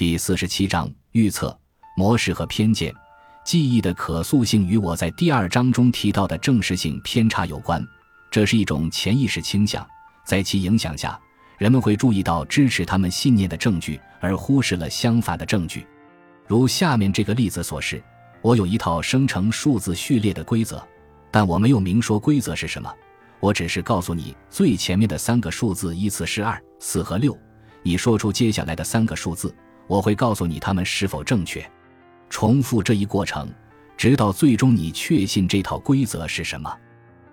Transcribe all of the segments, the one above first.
第四十七章预测模式和偏见。记忆的可塑性与我在第二章中提到的正式性偏差有关，这是一种潜意识倾向，在其影响下，人们会注意到支持他们信念的证据，而忽视了相反的证据。如下面这个例子所示：我有一套生成数字序列的规则，但我没有明说规则是什么，我只是告诉你最前面的三个数字依次是二、四和六，你说出接下来的三个数字。我会告诉你它们是否正确，重复这一过程，直到最终你确信这套规则是什么。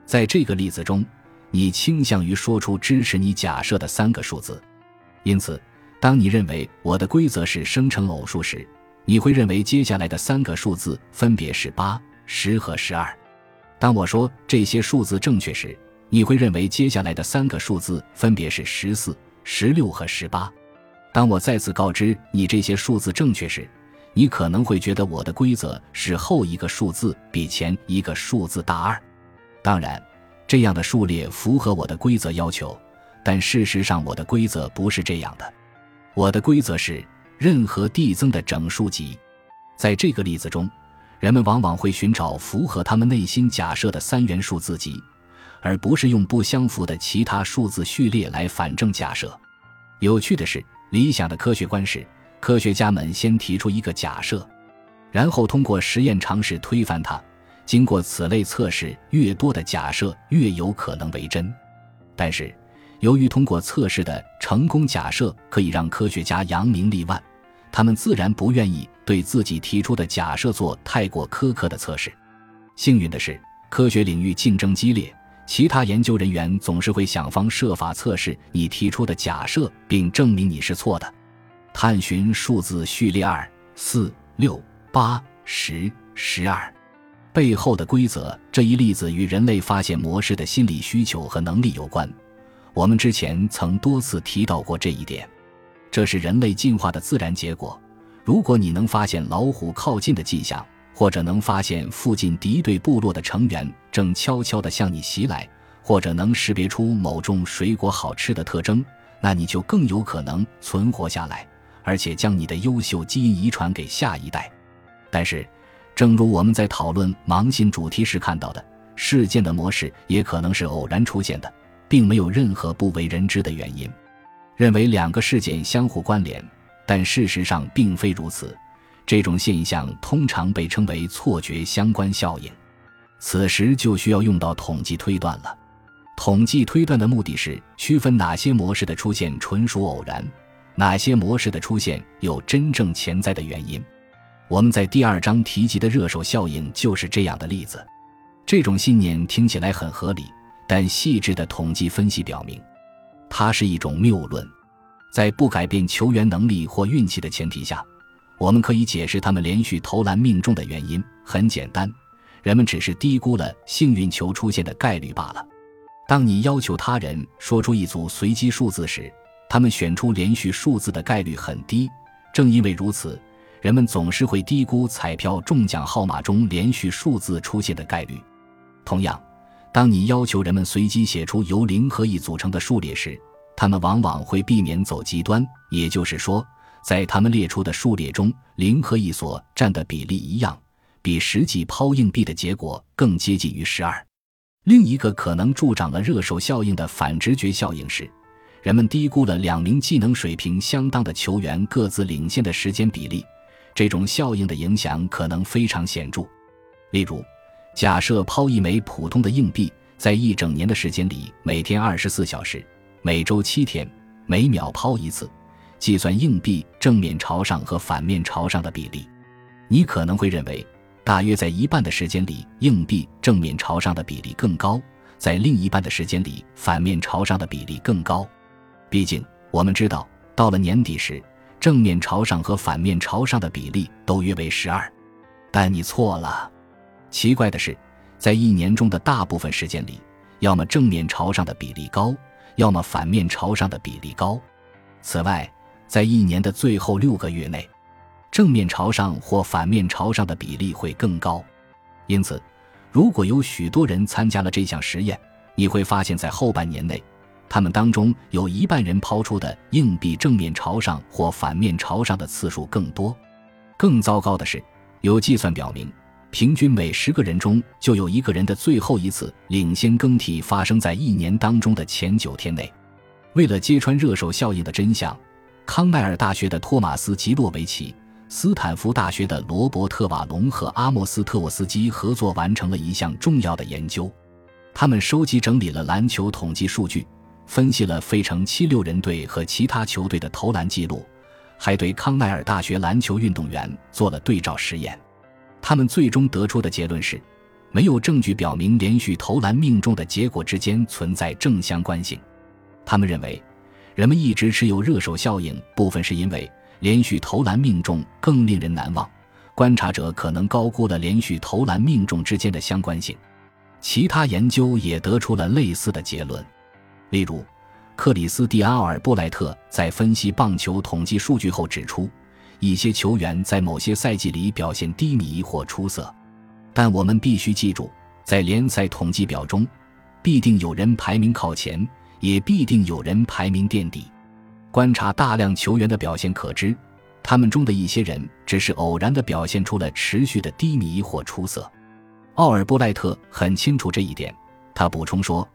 在这个例子中，你倾向于说出支持你假设的三个数字，因此，当你认为我的规则是生成偶数时，你会认为接下来的三个数字分别是八、十和十二。当我说这些数字正确时，你会认为接下来的三个数字分别是十四、十六和十八。当我再次告知你这些数字正确时，你可能会觉得我的规则是后一个数字比前一个数字大二。当然，这样的数列符合我的规则要求，但事实上我的规则不是这样的。我的规则是任何递增的整数集。在这个例子中，人们往往会寻找符合他们内心假设的三元数字集，而不是用不相符的其他数字序列来反证假设。有趣的是。理想的科学观是，科学家们先提出一个假设，然后通过实验尝试推翻它。经过此类测试，越多的假设越有可能为真。但是，由于通过测试的成功假设可以让科学家扬名立万，他们自然不愿意对自己提出的假设做太过苛刻的测试。幸运的是，科学领域竞争激烈。其他研究人员总是会想方设法测试你提出的假设，并证明你是错的。探寻数字序列二、四、六、八、十、十二背后的规则这一例子与人类发现模式的心理需求和能力有关。我们之前曾多次提到过这一点，这是人类进化的自然结果。如果你能发现老虎靠近的迹象，或者能发现附近敌对部落的成员正悄悄地向你袭来，或者能识别出某种水果好吃的特征，那你就更有可能存活下来，而且将你的优秀基因遗传给下一代。但是，正如我们在讨论盲信主题时看到的，事件的模式也可能是偶然出现的，并没有任何不为人知的原因。认为两个事件相互关联，但事实上并非如此。这种现象通常被称为错觉相关效应，此时就需要用到统计推断了。统计推断的目的是区分哪些模式的出现纯属偶然，哪些模式的出现有真正潜在的原因。我们在第二章提及的热手效应就是这样的例子。这种信念听起来很合理，但细致的统计分析表明，它是一种谬论。在不改变球员能力或运气的前提下。我们可以解释他们连续投篮命中的原因很简单，人们只是低估了幸运球出现的概率罢了。当你要求他人说出一组随机数字时，他们选出连续数字的概率很低。正因为如此，人们总是会低估彩票中奖号码中连续数字出现的概率。同样，当你要求人们随机写出由零和一组成的数列时，他们往往会避免走极端，也就是说。在他们列出的数列中，零和一所占的比例一样，比实际抛硬币的结果更接近于十二。另一个可能助长了热手效应的反直觉效应是，人们低估了两名技能水平相当的球员各自领先的时间比例。这种效应的影响可能非常显著。例如，假设抛一枚普通的硬币，在一整年的时间里，每天二十四小时，每周七天，每秒抛一次。计算硬币正面朝上和反面朝上的比例，你可能会认为，大约在一半的时间里，硬币正面朝上的比例更高；在另一半的时间里，反面朝上的比例更高。毕竟，我们知道，到了年底时，正面朝上和反面朝上的比例都约为十二。但你错了。奇怪的是，在一年中的大部分时间里，要么正面朝上的比例高，要么反面朝上的比例高。此外，在一年的最后六个月内，正面朝上或反面朝上的比例会更高。因此，如果有许多人参加了这项实验，你会发现在后半年内，他们当中有一半人抛出的硬币正面朝上或反面朝上的次数更多。更糟糕的是，有计算表明，平均每十个人中就有一个人的最后一次领先更替发生在一年当中的前九天内。为了揭穿热手效应的真相，康奈尔大学的托马斯·吉洛维奇、斯坦福大学的罗伯特·瓦隆和阿莫斯·特沃斯基合作完成了一项重要的研究。他们收集整理了篮球统计数据，分析了费城七六人队和其他球队的投篮记录，还对康奈尔大学篮球运动员做了对照实验。他们最终得出的结论是，没有证据表明连续投篮命中的结果之间存在正相关性。他们认为，人们一直持有热手效应，部分是因为连续投篮命中更令人难忘，观察者可能高估了连续投篮命中之间的相关性。其他研究也得出了类似的结论，例如，克里斯蒂安·奥尔布莱特在分析棒球统计数据后指出，一些球员在某些赛季里表现低迷或出色，但我们必须记住，在联赛统计表中，必定有人排名靠前。也必定有人排名垫底。观察大量球员的表现可知，他们中的一些人只是偶然地表现出了持续的低迷或出色。奥尔布赖特很清楚这一点。他补充说，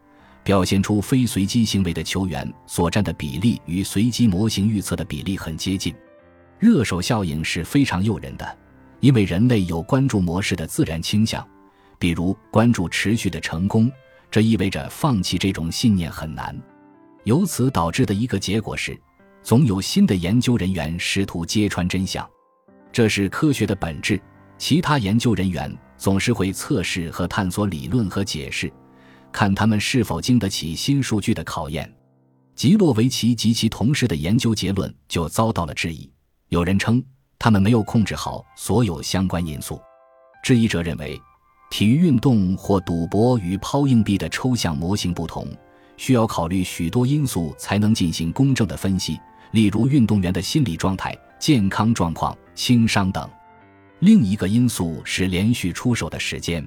表现出非随机行为的球员所占的比例与随机模型预测的比例很接近。热手效应是非常诱人的，因为人类有关注模式的自然倾向，比如关注持续的成功。这意味着放弃这种信念很难，由此导致的一个结果是，总有新的研究人员试图揭穿真相。这是科学的本质。其他研究人员总是会测试和探索理论和解释，看他们是否经得起新数据的考验。吉洛维奇及其同事的研究结论就遭到了质疑。有人称他们没有控制好所有相关因素。质疑者认为。体育运动或赌博与抛硬币的抽象模型不同，需要考虑许多因素才能进行公正的分析，例如运动员的心理状态、健康状况、轻伤等。另一个因素是连续出手的时间。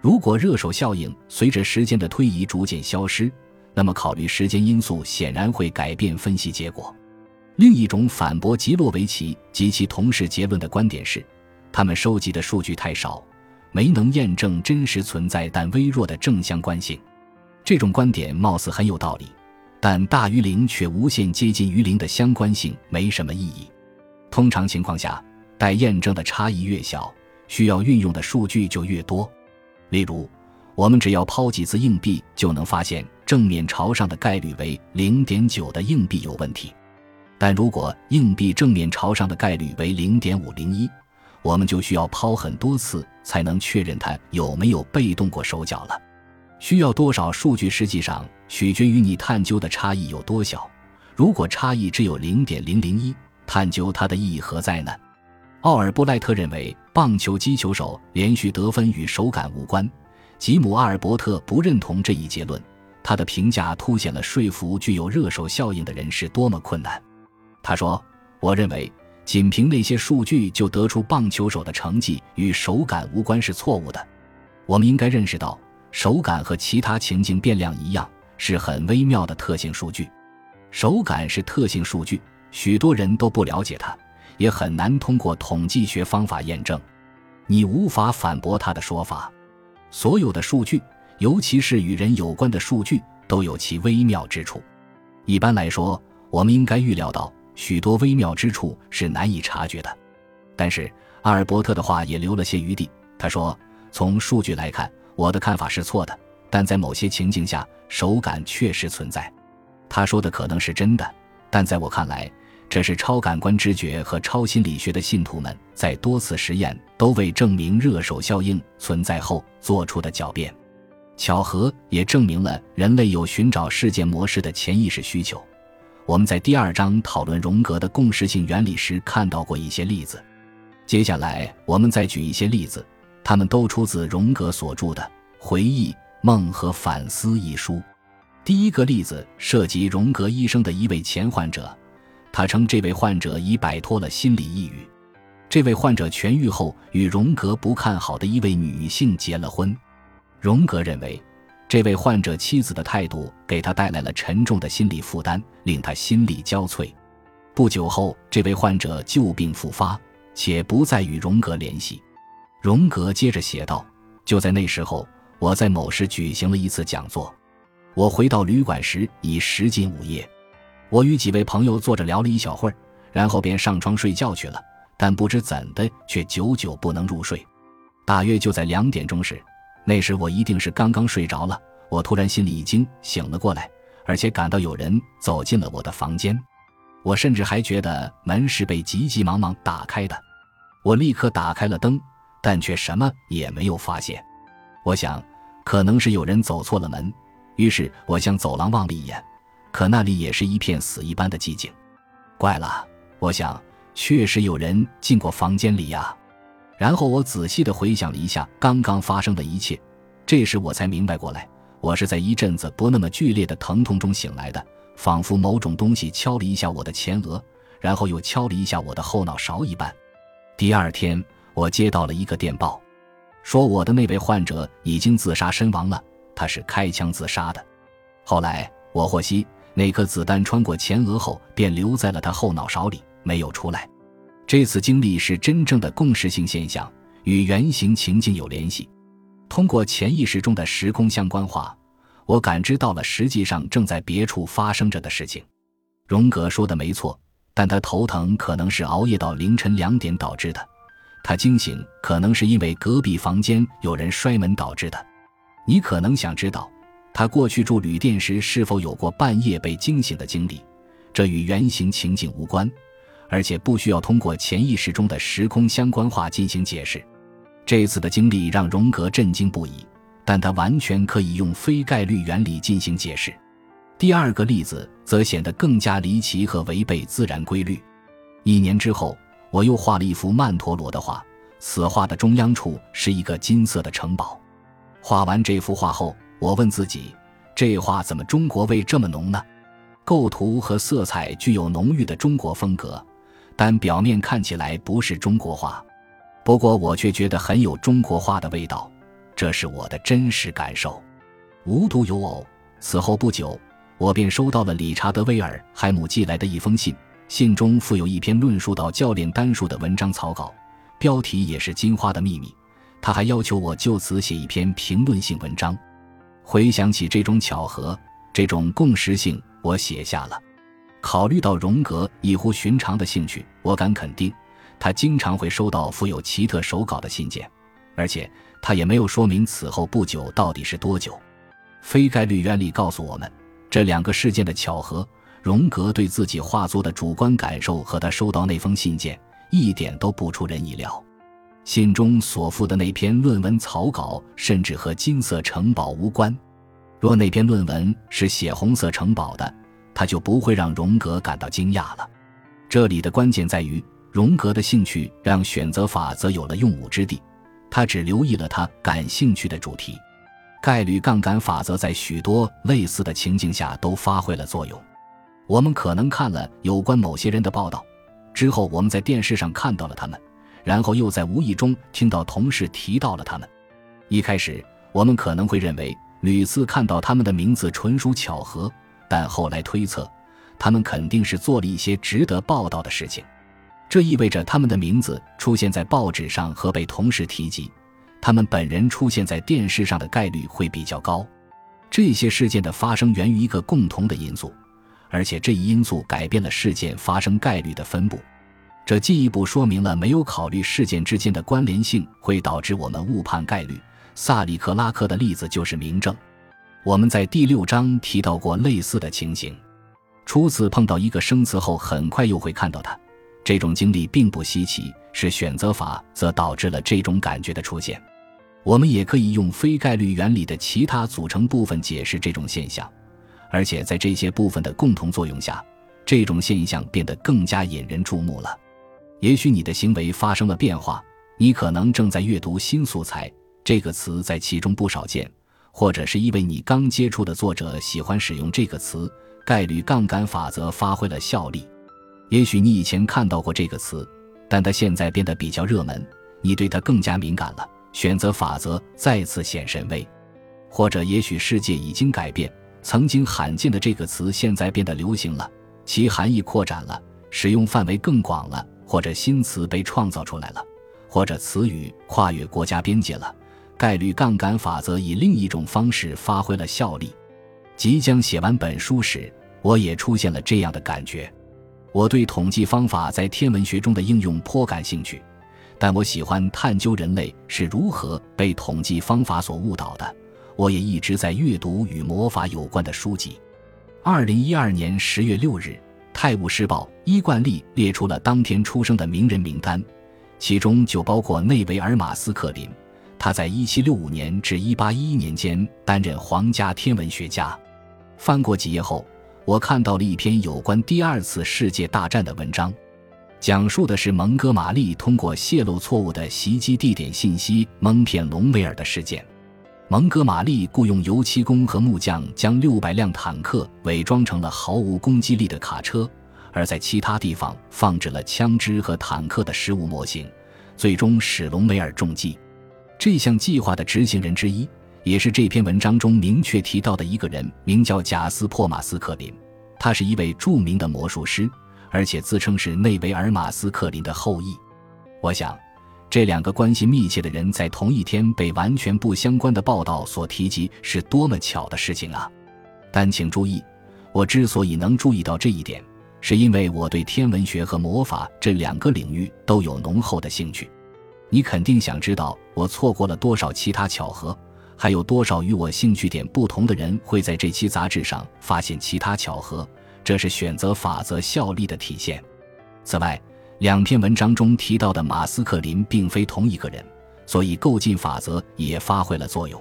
如果热手效应随着时间的推移逐渐消失，那么考虑时间因素显然会改变分析结果。另一种反驳吉洛维奇及其同事结论的观点是，他们收集的数据太少。没能验证真实存在但微弱的正相关性，这种观点貌似很有道理，但大于零却无限接近于零的相关性没什么意义。通常情况下，待验证的差异越小，需要运用的数据就越多。例如，我们只要抛几次硬币就能发现正面朝上的概率为零点九的硬币有问题，但如果硬币正面朝上的概率为零点五零一。我们就需要抛很多次才能确认它有没有被动过手脚了。需要多少数据，实际上取决于你探究的差异有多小。如果差异只有零点零零一，探究它的意义何在呢？奥尔布赖特认为，棒球击球手连续得分与手感无关。吉姆阿尔伯特不认同这一结论。他的评价凸显了说服具有热手效应的人是多么困难。他说：“我认为。”仅凭那些数据就得出棒球手的成绩与手感无关是错误的。我们应该认识到，手感和其他情境变量一样，是很微妙的特性数据。手感是特性数据，许多人都不了解它，也很难通过统计学方法验证。你无法反驳他的说法。所有的数据，尤其是与人有关的数据，都有其微妙之处。一般来说，我们应该预料到。许多微妙之处是难以察觉的，但是阿尔伯特的话也留了些余地。他说：“从数据来看，我的看法是错的，但在某些情境下，手感确实存在。”他说的可能是真的，但在我看来，这是超感官知觉和超心理学的信徒们在多次实验都未证明热手效应存在后做出的狡辩。巧合也证明了人类有寻找事件模式的潜意识需求。我们在第二章讨论荣格的共识性原理时看到过一些例子，接下来我们再举一些例子，他们都出自荣格所著的《回忆、梦和反思》一书。第一个例子涉及荣格医生的一位前患者，他称这位患者已摆脱了心理抑郁。这位患者痊愈后与荣格不看好的一位女性结了婚。荣格认为。这位患者妻子的态度给他带来了沉重的心理负担，令他心力交瘁。不久后，这位患者旧病复发，且不再与荣格联系。荣格接着写道：“就在那时候，我在某市举行了一次讲座。我回到旅馆时已时近午夜，我与几位朋友坐着聊了一小会儿，然后便上床睡觉去了。但不知怎的，却久久不能入睡。大约就在两点钟时。”那时我一定是刚刚睡着了，我突然心里一惊，醒了过来，而且感到有人走进了我的房间。我甚至还觉得门是被急急忙忙打开的。我立刻打开了灯，但却什么也没有发现。我想，可能是有人走错了门。于是我向走廊望了一眼，可那里也是一片死一般的寂静。怪了，我想，确实有人进过房间里呀。然后我仔细地回想了一下刚刚发生的一切，这时我才明白过来，我是在一阵子不那么剧烈的疼痛中醒来的，仿佛某种东西敲了一下我的前额，然后又敲了一下我的后脑勺一般。第二天，我接到了一个电报，说我的那位患者已经自杀身亡了，他是开枪自杀的。后来我获悉，那颗子弹穿过前额后便留在了他后脑勺里，没有出来。这次经历是真正的共识性现象，与原型情境有联系。通过潜意识中的时空相关化，我感知到了实际上正在别处发生着的事情。荣格说的没错，但他头疼可能是熬夜到凌晨两点导致的，他惊醒可能是因为隔壁房间有人摔门导致的。你可能想知道，他过去住旅店时是否有过半夜被惊醒的经历，这与原型情景无关。而且不需要通过潜意识中的时空相关化进行解释。这次的经历让荣格震惊不已，但他完全可以用非概率原理进行解释。第二个例子则显得更加离奇和违背自然规律。一年之后，我又画了一幅曼陀罗的画，此画的中央处是一个金色的城堡。画完这幅画后，我问自己：这画怎么中国味这么浓呢？构图和色彩具有浓郁的中国风格。但表面看起来不是中国画，不过我却觉得很有中国画的味道，这是我的真实感受。无独有偶，此后不久，我便收到了理查德·威尔·海姆寄来的一封信，信中附有一篇论述到教练单数的文章草稿，标题也是《金花的秘密》。他还要求我就此写一篇评论性文章。回想起这种巧合，这种共识性，我写下了。考虑到荣格异乎寻常的兴趣，我敢肯定，他经常会收到附有奇特手稿的信件，而且他也没有说明此后不久到底是多久。非概率原理告诉我们，这两个事件的巧合，荣格对自己画作的主观感受和他收到那封信件一点都不出人意料。信中所附的那篇论文草稿甚至和金色城堡无关。若那篇论文是写红色城堡的，他就不会让荣格感到惊讶了。这里的关键在于，荣格的兴趣让选择法则有了用武之地。他只留意了他感兴趣的主题。概率杠杆法则在许多类似的情境下都发挥了作用。我们可能看了有关某些人的报道，之后我们在电视上看到了他们，然后又在无意中听到同事提到了他们。一开始，我们可能会认为屡次看到他们的名字纯属巧合。但后来推测，他们肯定是做了一些值得报道的事情，这意味着他们的名字出现在报纸上和被同时提及，他们本人出现在电视上的概率会比较高。这些事件的发生源于一个共同的因素，而且这一因素改变了事件发生概率的分布。这进一步说明了没有考虑事件之间的关联性会导致我们误判概率。萨里克拉克的例子就是明证。我们在第六章提到过类似的情形，初次碰到一个生词后，很快又会看到它。这种经历并不稀奇，是选择法则导致了这种感觉的出现。我们也可以用非概率原理的其他组成部分解释这种现象，而且在这些部分的共同作用下，这种现象变得更加引人注目了。也许你的行为发生了变化，你可能正在阅读新素材，这个词在其中不少见。或者是因为你刚接触的作者喜欢使用这个词，概率杠杆法则发挥了效力。也许你以前看到过这个词，但它现在变得比较热门，你对它更加敏感了。选择法则再次显神威。或者也许世界已经改变，曾经罕见的这个词现在变得流行了，其含义扩展了，使用范围更广了，或者新词被创造出来了，或者词语跨越国家边界了。概率杠杆法则以另一种方式发挥了效力。即将写完本书时，我也出现了这样的感觉。我对统计方法在天文学中的应用颇感兴趣，但我喜欢探究人类是如何被统计方法所误导的。我也一直在阅读与魔法有关的书籍。二零一二年十月六日，《泰晤士报》依惯例列出了当天出生的名人名单，其中就包括内维尔·马斯克林。他在一七六五年至一八一一年间担任皇家天文学家。翻过几页后，我看到了一篇有关第二次世界大战的文章，讲述的是蒙哥马利通过泄露错误的袭击地点信息蒙骗隆美尔的事件。蒙哥马利雇佣油漆工和木匠，将六百辆坦克伪装成了毫无攻击力的卡车，而在其他地方放置了枪支和坦克的实物模型，最终使隆美尔中计。这项计划的执行人之一，也是这篇文章中明确提到的一个人，名叫贾斯珀·马斯克林。他是一位著名的魔术师，而且自称是内维尔·马斯克林的后裔。我想。这两个关系密切的人在同一天被完全不相关的报道所提及，是多么巧的事情啊！但请注意，我之所以能注意到这一点，是因为我对天文学和魔法这两个领域都有浓厚的兴趣。你肯定想知道我错过了多少其他巧合，还有多少与我兴趣点不同的人会在这期杂志上发现其他巧合。这是选择法则效力的体现。此外，两篇文章中提到的马斯克林并非同一个人，所以构进法则也发挥了作用。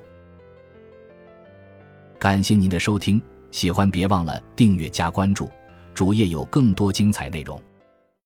感谢您的收听，喜欢别忘了订阅加关注，主页有更多精彩内容。